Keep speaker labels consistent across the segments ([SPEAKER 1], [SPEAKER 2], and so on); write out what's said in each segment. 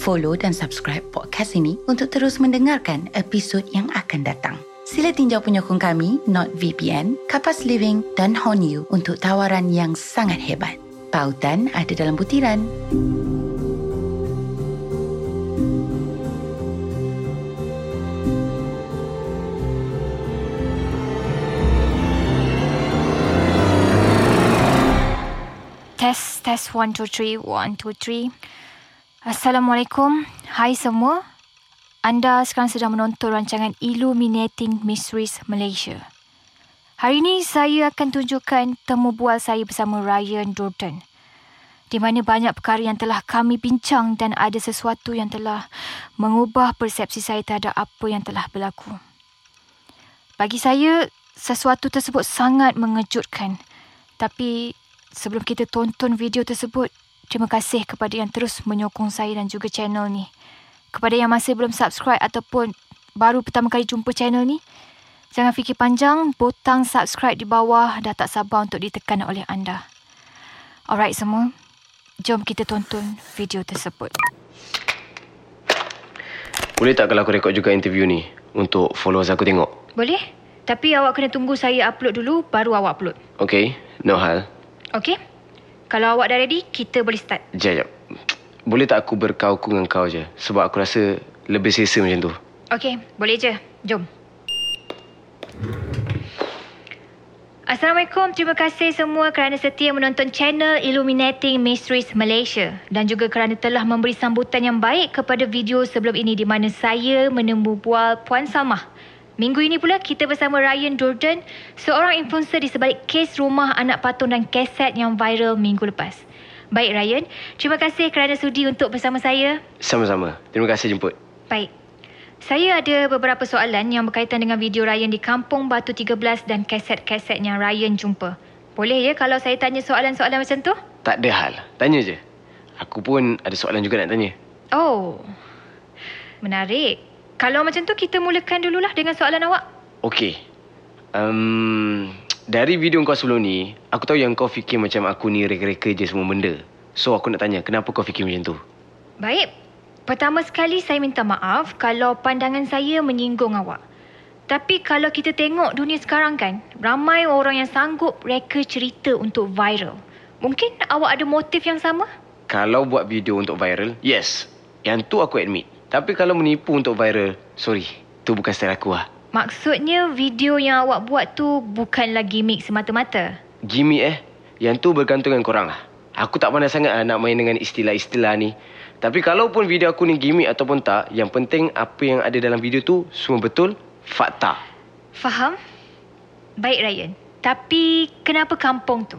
[SPEAKER 1] follow dan subscribe podcast ini untuk terus mendengarkan episod yang akan datang. Sila tinjau penyokong kami, NotVPN, Kapas Living dan Honu untuk tawaran yang sangat hebat. Pautan ada dalam butiran.
[SPEAKER 2] Test, test, one, two, three, one, two, three. Assalamualaikum. Hai semua. Anda sekarang sedang menonton rancangan Illuminating Mysteries Malaysia. Hari ini saya akan tunjukkan temu bual saya bersama Ryan Durden. Di mana banyak perkara yang telah kami bincang dan ada sesuatu yang telah mengubah persepsi saya terhadap apa yang telah berlaku. Bagi saya, sesuatu tersebut sangat mengejutkan. Tapi sebelum kita tonton video tersebut, terima kasih kepada yang terus menyokong saya dan juga channel ni. Kepada yang masih belum subscribe ataupun baru pertama kali jumpa channel ni, jangan fikir panjang, botang subscribe di bawah dah tak sabar untuk ditekan oleh anda. Alright semua, jom kita tonton video tersebut.
[SPEAKER 3] Boleh tak kalau aku rekod juga interview ni untuk followers aku tengok?
[SPEAKER 2] Boleh? Tapi awak kena tunggu saya upload dulu, baru awak upload.
[SPEAKER 3] Okay, no hal.
[SPEAKER 2] Okey? Kalau awak dah ready, kita boleh start.
[SPEAKER 3] Jap, jap. Boleh tak aku berkauku dengan kau je? Sebab aku rasa lebih selesa macam tu.
[SPEAKER 2] Okey, boleh je. Jom. Assalamualaikum. Terima kasih semua kerana setia menonton channel Illuminating Mysteries Malaysia dan juga kerana telah memberi sambutan yang baik kepada video sebelum ini di mana saya menemu bual Puan Salmah. Minggu ini pula kita bersama Ryan Durden, seorang influencer di sebalik kes rumah anak patung dan keset yang viral minggu lepas. Baik Ryan, terima kasih kerana sudi untuk bersama saya.
[SPEAKER 3] Sama-sama. Terima kasih jemput.
[SPEAKER 2] Baik. Saya ada beberapa soalan yang berkaitan dengan video Ryan di Kampung Batu 13 dan kaset-kaset yang Ryan jumpa. Boleh ya kalau saya tanya soalan-soalan macam tu?
[SPEAKER 3] Tak ada hal. Tanya je. Aku pun ada soalan juga nak tanya.
[SPEAKER 2] Oh. Menarik. Kalau macam tu kita mulakan dululah dengan soalan awak.
[SPEAKER 3] Okey. Um, dari video kau sebelum ni, aku tahu yang kau fikir macam aku ni reka-reka je semua benda. So aku nak tanya, kenapa kau fikir macam tu?
[SPEAKER 2] Baik. Pertama sekali saya minta maaf kalau pandangan saya menyinggung awak. Tapi kalau kita tengok dunia sekarang kan, ramai orang yang sanggup reka cerita untuk viral. Mungkin awak ada motif yang sama?
[SPEAKER 3] Kalau buat video untuk viral, yes. Yang tu aku admit. Tapi kalau menipu untuk viral, sorry. Tu bukan style aku lah.
[SPEAKER 2] Maksudnya video yang awak buat tu bukanlah gimmick semata-mata.
[SPEAKER 3] Gimmick eh. Yang tu bergantung dengan korang lah. Aku tak pandai sangat lah nak main dengan istilah-istilah ni. Tapi kalaupun video aku ni gimmick ataupun tak, yang penting apa yang ada dalam video tu semua betul, fakta.
[SPEAKER 2] Faham? Baik Ryan. Tapi kenapa kampung tu?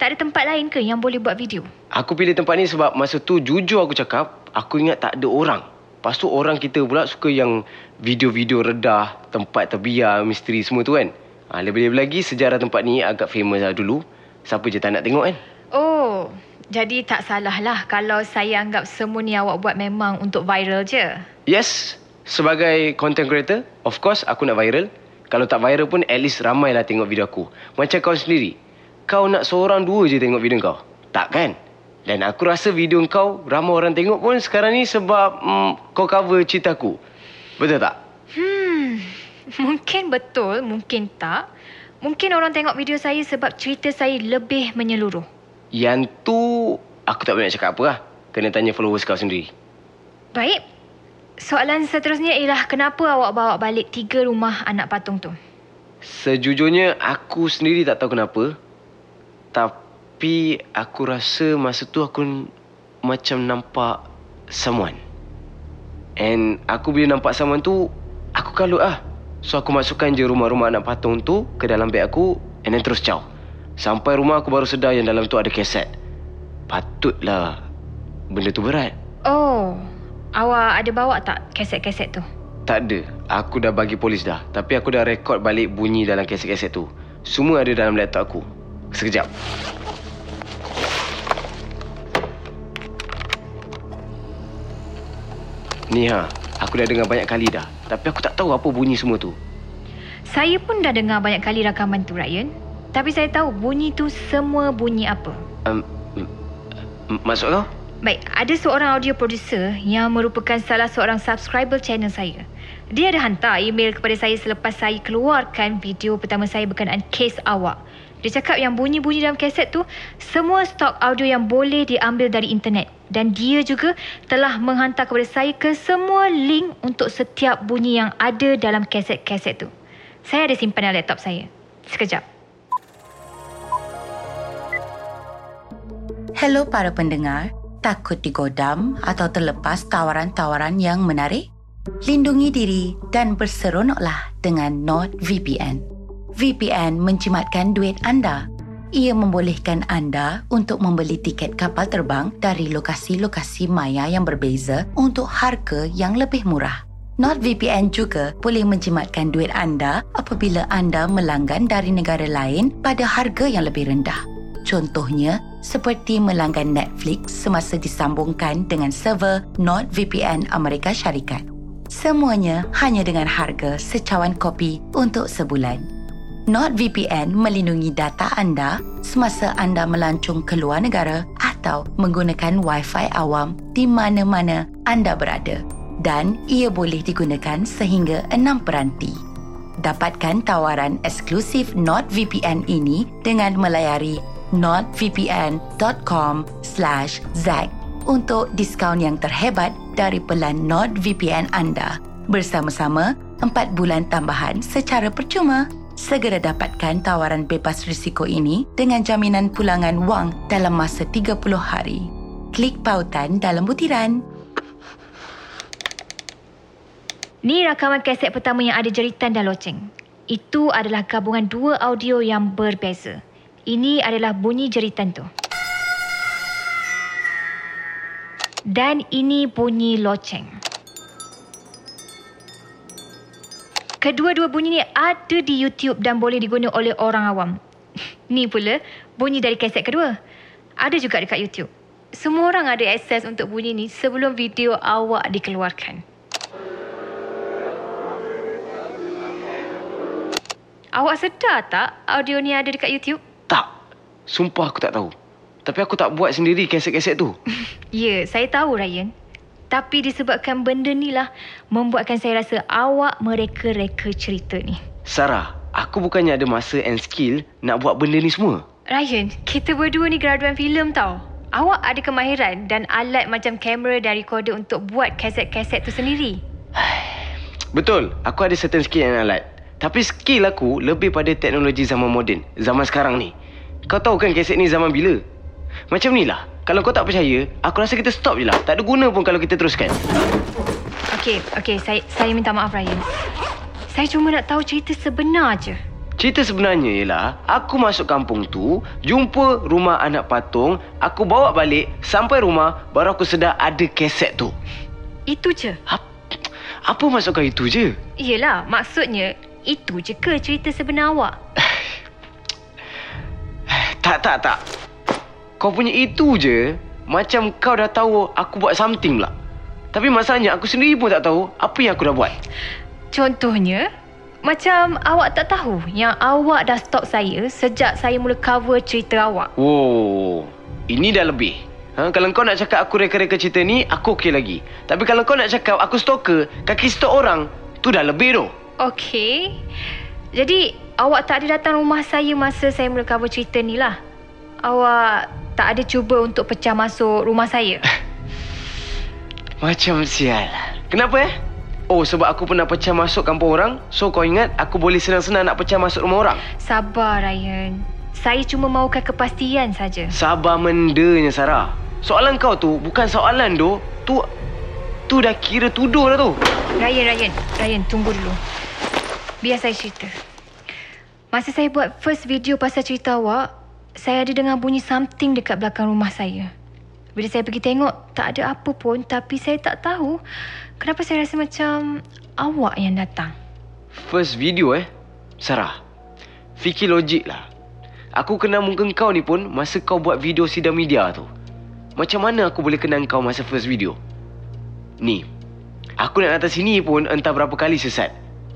[SPEAKER 2] Tak ada tempat lain ke yang boleh buat video?
[SPEAKER 3] Aku pilih tempat ni sebab masa tu jujur aku cakap, aku ingat tak ada orang. Lepas tu orang kita pula suka yang video-video redah, tempat terbiar, misteri semua tu kan. Ha, lebih-lebih lagi sejarah tempat ni agak famous lah dulu. Siapa je tak nak tengok kan?
[SPEAKER 2] Oh, jadi tak salah lah kalau saya anggap semua ni awak buat memang untuk viral je.
[SPEAKER 3] Yes, sebagai content creator, of course aku nak viral. Kalau tak viral pun at least ramai lah tengok video aku. Macam kau sendiri. Kau nak seorang dua je tengok video kau. Tak kan? Dan aku rasa video kau ramai orang tengok pun sekarang ni sebab mm, kau cover cerita aku. Betul tak?
[SPEAKER 2] Hmm, mungkin betul, mungkin tak. Mungkin orang tengok video saya sebab cerita saya lebih menyeluruh.
[SPEAKER 3] Yang tu aku tak boleh nak cakap apa lah. Kena tanya followers kau sendiri.
[SPEAKER 2] Baik. Soalan seterusnya ialah kenapa awak bawa balik tiga rumah anak patung tu?
[SPEAKER 3] Sejujurnya aku sendiri tak tahu kenapa. Tapi aku rasa masa tu aku macam nampak someone. And aku bila nampak someone tu, aku kalut lah. So aku masukkan je rumah-rumah anak patung tu ke dalam beg aku and then terus caw. Sampai rumah aku baru sedar yang dalam tu ada keset. Patutlah benda tu berat.
[SPEAKER 2] Oh, awak ada bawa tak keset-keset tu?
[SPEAKER 3] Tak ada. Aku dah bagi polis dah. Tapi aku dah rekod balik bunyi dalam keset-keset tu. Semua ada dalam laptop aku. Sekejap. Ni ha, aku dah dengar banyak kali dah. Tapi aku tak tahu apa bunyi semua tu.
[SPEAKER 2] Saya pun dah dengar banyak kali rakaman tu, Ryan. Tapi saya tahu bunyi tu semua bunyi apa.
[SPEAKER 3] Um, maksud kau?
[SPEAKER 2] Baik, ada seorang audio producer yang merupakan salah seorang subscriber channel saya. Dia ada hantar email kepada saya selepas saya keluarkan video pertama saya berkenaan kes awak. Dia cakap yang bunyi-bunyi dalam kaset tu semua stok audio yang boleh diambil dari internet. Dan dia juga telah menghantar kepada saya ke semua link untuk setiap bunyi yang ada dalam kaset-kaset tu. Saya ada simpan dalam laptop saya. Sekejap.
[SPEAKER 1] Hello para pendengar, takut digodam atau terlepas tawaran-tawaran yang menarik? Lindungi diri dan berseronoklah dengan NordVPN. VPN menjimatkan duit anda. Ia membolehkan anda untuk membeli tiket kapal terbang dari lokasi-lokasi maya yang berbeza untuk harga yang lebih murah. NordVPN juga boleh menjimatkan duit anda apabila anda melanggan dari negara lain pada harga yang lebih rendah. Contohnya, seperti melanggan Netflix semasa disambungkan dengan server NordVPN Amerika Syarikat. Semuanya hanya dengan harga secawan kopi untuk sebulan. NordVPN melindungi data anda semasa anda melancung ke luar negara atau menggunakan Wi-Fi awam di mana-mana anda berada dan ia boleh digunakan sehingga enam peranti. Dapatkan tawaran eksklusif NordVPN ini dengan melayari nordvpn.com/zack untuk diskaun yang terhebat dari pelan NordVPN anda bersama-sama 4 bulan tambahan secara percuma. Segera dapatkan tawaran bebas risiko ini dengan jaminan pulangan wang dalam masa 30 hari. Klik pautan dalam butiran.
[SPEAKER 2] Ni rakaman kaset pertama yang ada jeritan dan loceng. Itu adalah gabungan dua audio yang berbeza. Ini adalah bunyi jeritan tu. Dan ini bunyi loceng. Kedua-dua bunyi ni ada di YouTube dan boleh diguna oleh orang awam. ni pula bunyi dari kaset kedua. Ada juga dekat YouTube. Semua orang ada akses untuk bunyi ni sebelum video awak dikeluarkan. Awak sedar tak audio ni ada dekat YouTube?
[SPEAKER 3] Tak. Sumpah aku tak tahu. Tapi aku tak buat sendiri kaset-kaset tu.
[SPEAKER 2] ya, saya tahu Ryan. Tapi disebabkan benda ni lah membuatkan saya rasa awak mereka-reka cerita ni.
[SPEAKER 3] Sarah, aku bukannya ada masa and skill nak buat benda ni semua.
[SPEAKER 2] Ryan, kita berdua ni graduan filem tau. Awak ada kemahiran dan alat macam kamera dan recorder untuk buat kaset-kaset tu sendiri.
[SPEAKER 3] Betul, aku ada certain skill dan alat. Tapi skill aku lebih pada teknologi zaman moden, zaman sekarang ni. Kau tahu kan kaset ni zaman bila? Macam ni lah. Kalau kau tak percaya, aku rasa kita stop je lah. Tak ada guna pun kalau kita teruskan.
[SPEAKER 2] Okey, okey. Saya, saya minta maaf, Ryan. Saya cuma nak tahu cerita sebenar je.
[SPEAKER 3] Cerita sebenarnya ialah, aku masuk kampung tu, jumpa rumah anak patung, aku bawa balik, sampai rumah, baru aku sedar ada keset tu.
[SPEAKER 2] Itu je?
[SPEAKER 3] Apa, apa maksudkan itu je?
[SPEAKER 2] Yelah, maksudnya, itu je ke cerita sebenar awak?
[SPEAKER 3] tak, tak, tak. Kau punya itu je Macam kau dah tahu Aku buat something pula. Tapi masalahnya Aku sendiri pun tak tahu Apa yang aku dah buat.
[SPEAKER 2] Contohnya Macam awak tak tahu Yang awak dah stop saya Sejak saya mula cover cerita awak.
[SPEAKER 3] Oh Ini dah lebih. Ha, Kalau kau nak cakap Aku reka-reka cerita ni Aku okey lagi. Tapi kalau kau nak cakap Aku stalker Kaki stok orang Tu dah lebih tu
[SPEAKER 2] Okey. Jadi Awak tak ada datang rumah saya Masa saya mula cover cerita ni lah Awak tak ada cuba untuk pecah masuk rumah saya?
[SPEAKER 3] Macam sial. Kenapa eh? Oh, sebab aku pernah pecah masuk kampung orang. So, kau ingat aku boleh senang-senang nak pecah masuk rumah orang?
[SPEAKER 2] Sabar, Ryan. Saya cuma mahukan kepastian saja.
[SPEAKER 3] Sabar mendanya, Sarah. Soalan kau tu bukan soalan tu. Tu tu dah kira tuduh dah tu.
[SPEAKER 2] Ryan, Ryan. Ryan, tunggu dulu. Biar saya cerita. Masa saya buat first video pasal cerita awak, saya ada dengar bunyi something dekat belakang rumah saya. Bila saya pergi tengok, tak ada apa pun tapi saya tak tahu kenapa saya rasa macam awak yang datang.
[SPEAKER 3] First video eh? Sarah, fikir logik lah. Aku kenal muka kau ni pun masa kau buat video sidang media tu. Macam mana aku boleh kenal kau masa first video? Ni, aku nak datang sini pun entah berapa kali sesat.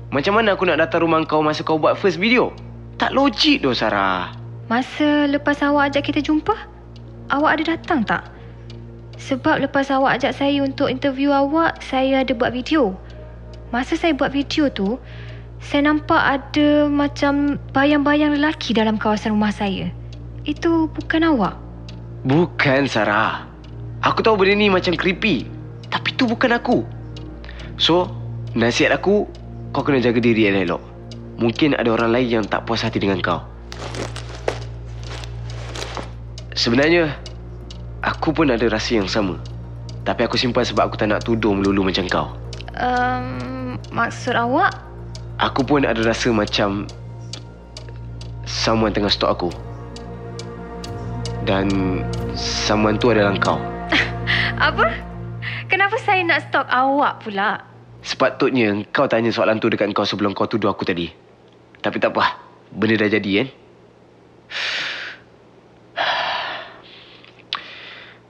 [SPEAKER 3] Macam mana aku nak datang rumah kau masa kau buat first video? Tak logik doh Sarah.
[SPEAKER 2] Masa lepas awak ajak kita jumpa, awak ada datang tak? Sebab lepas awak ajak saya untuk interview awak, saya ada buat video. Masa saya buat video tu, saya nampak ada macam bayang-bayang lelaki dalam kawasan rumah saya. Itu bukan awak.
[SPEAKER 3] Bukan, Sarah. Aku tahu benda ni macam creepy. Tapi tu bukan aku. So, nasihat aku, kau kena jaga diri elok-elok. Mungkin ada orang lain yang tak puas hati dengan kau. Sebenarnya, aku pun ada rasa yang sama. Tapi aku simpan sebab aku tak nak tuduh melulu macam kau.
[SPEAKER 2] Um, maksud awak?
[SPEAKER 3] Aku pun ada rasa macam someone tengah stalk aku. Dan someone tu adalah kau.
[SPEAKER 2] Apa? Kenapa saya nak stalk awak pula?
[SPEAKER 3] Sepatutnya kau tanya soalan tu dekat kau sebelum kau tuduh aku tadi. Tapi tak apa. Benda dah jadi kan?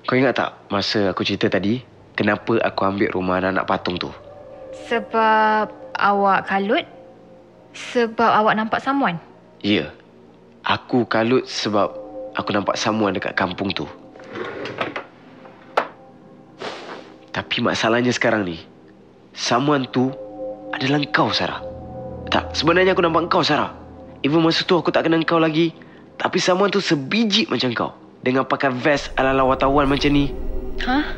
[SPEAKER 3] Kau ingat tak masa aku cerita tadi kenapa aku ambil rumah anak patung tu?
[SPEAKER 2] Sebab awak kalut? Sebab awak nampak someone?
[SPEAKER 3] Ya. Aku kalut sebab aku nampak someone dekat kampung tu. Tapi masalahnya sekarang ni, someone tu adalah kau, Sarah. Tak, sebenarnya aku nampak kau, Sarah. Even masa tu aku tak kenal kau lagi. Tapi someone tu sebiji macam kau. Dengan pakai vest ala-ala wartawan macam ni.
[SPEAKER 2] Hah?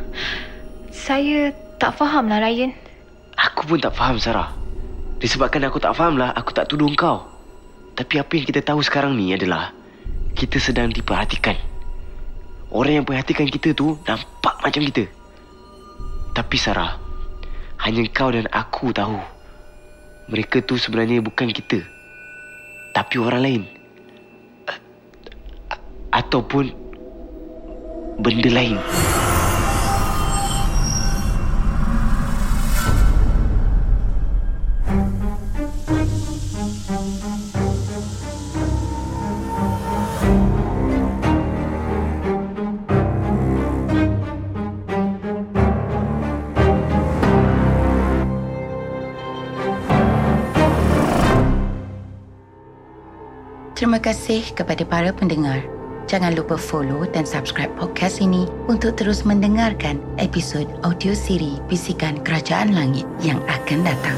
[SPEAKER 2] Saya tak faham lah, Ryan.
[SPEAKER 3] Aku pun tak faham, Sarah. Disebabkan aku tak faham lah, aku tak tuduh kau. Tapi apa yang kita tahu sekarang ni adalah kita sedang diperhatikan. Orang yang perhatikan kita tu nampak macam kita. Tapi Sarah, hanya kau dan aku tahu. Mereka tu sebenarnya bukan kita. Tapi orang lain. Ataupun benda lain.
[SPEAKER 1] Terima kasih kepada para pendengar. Jangan lupa follow dan subscribe podcast ini untuk terus mendengarkan episod audio siri Bisikan Kerajaan Langit yang akan datang.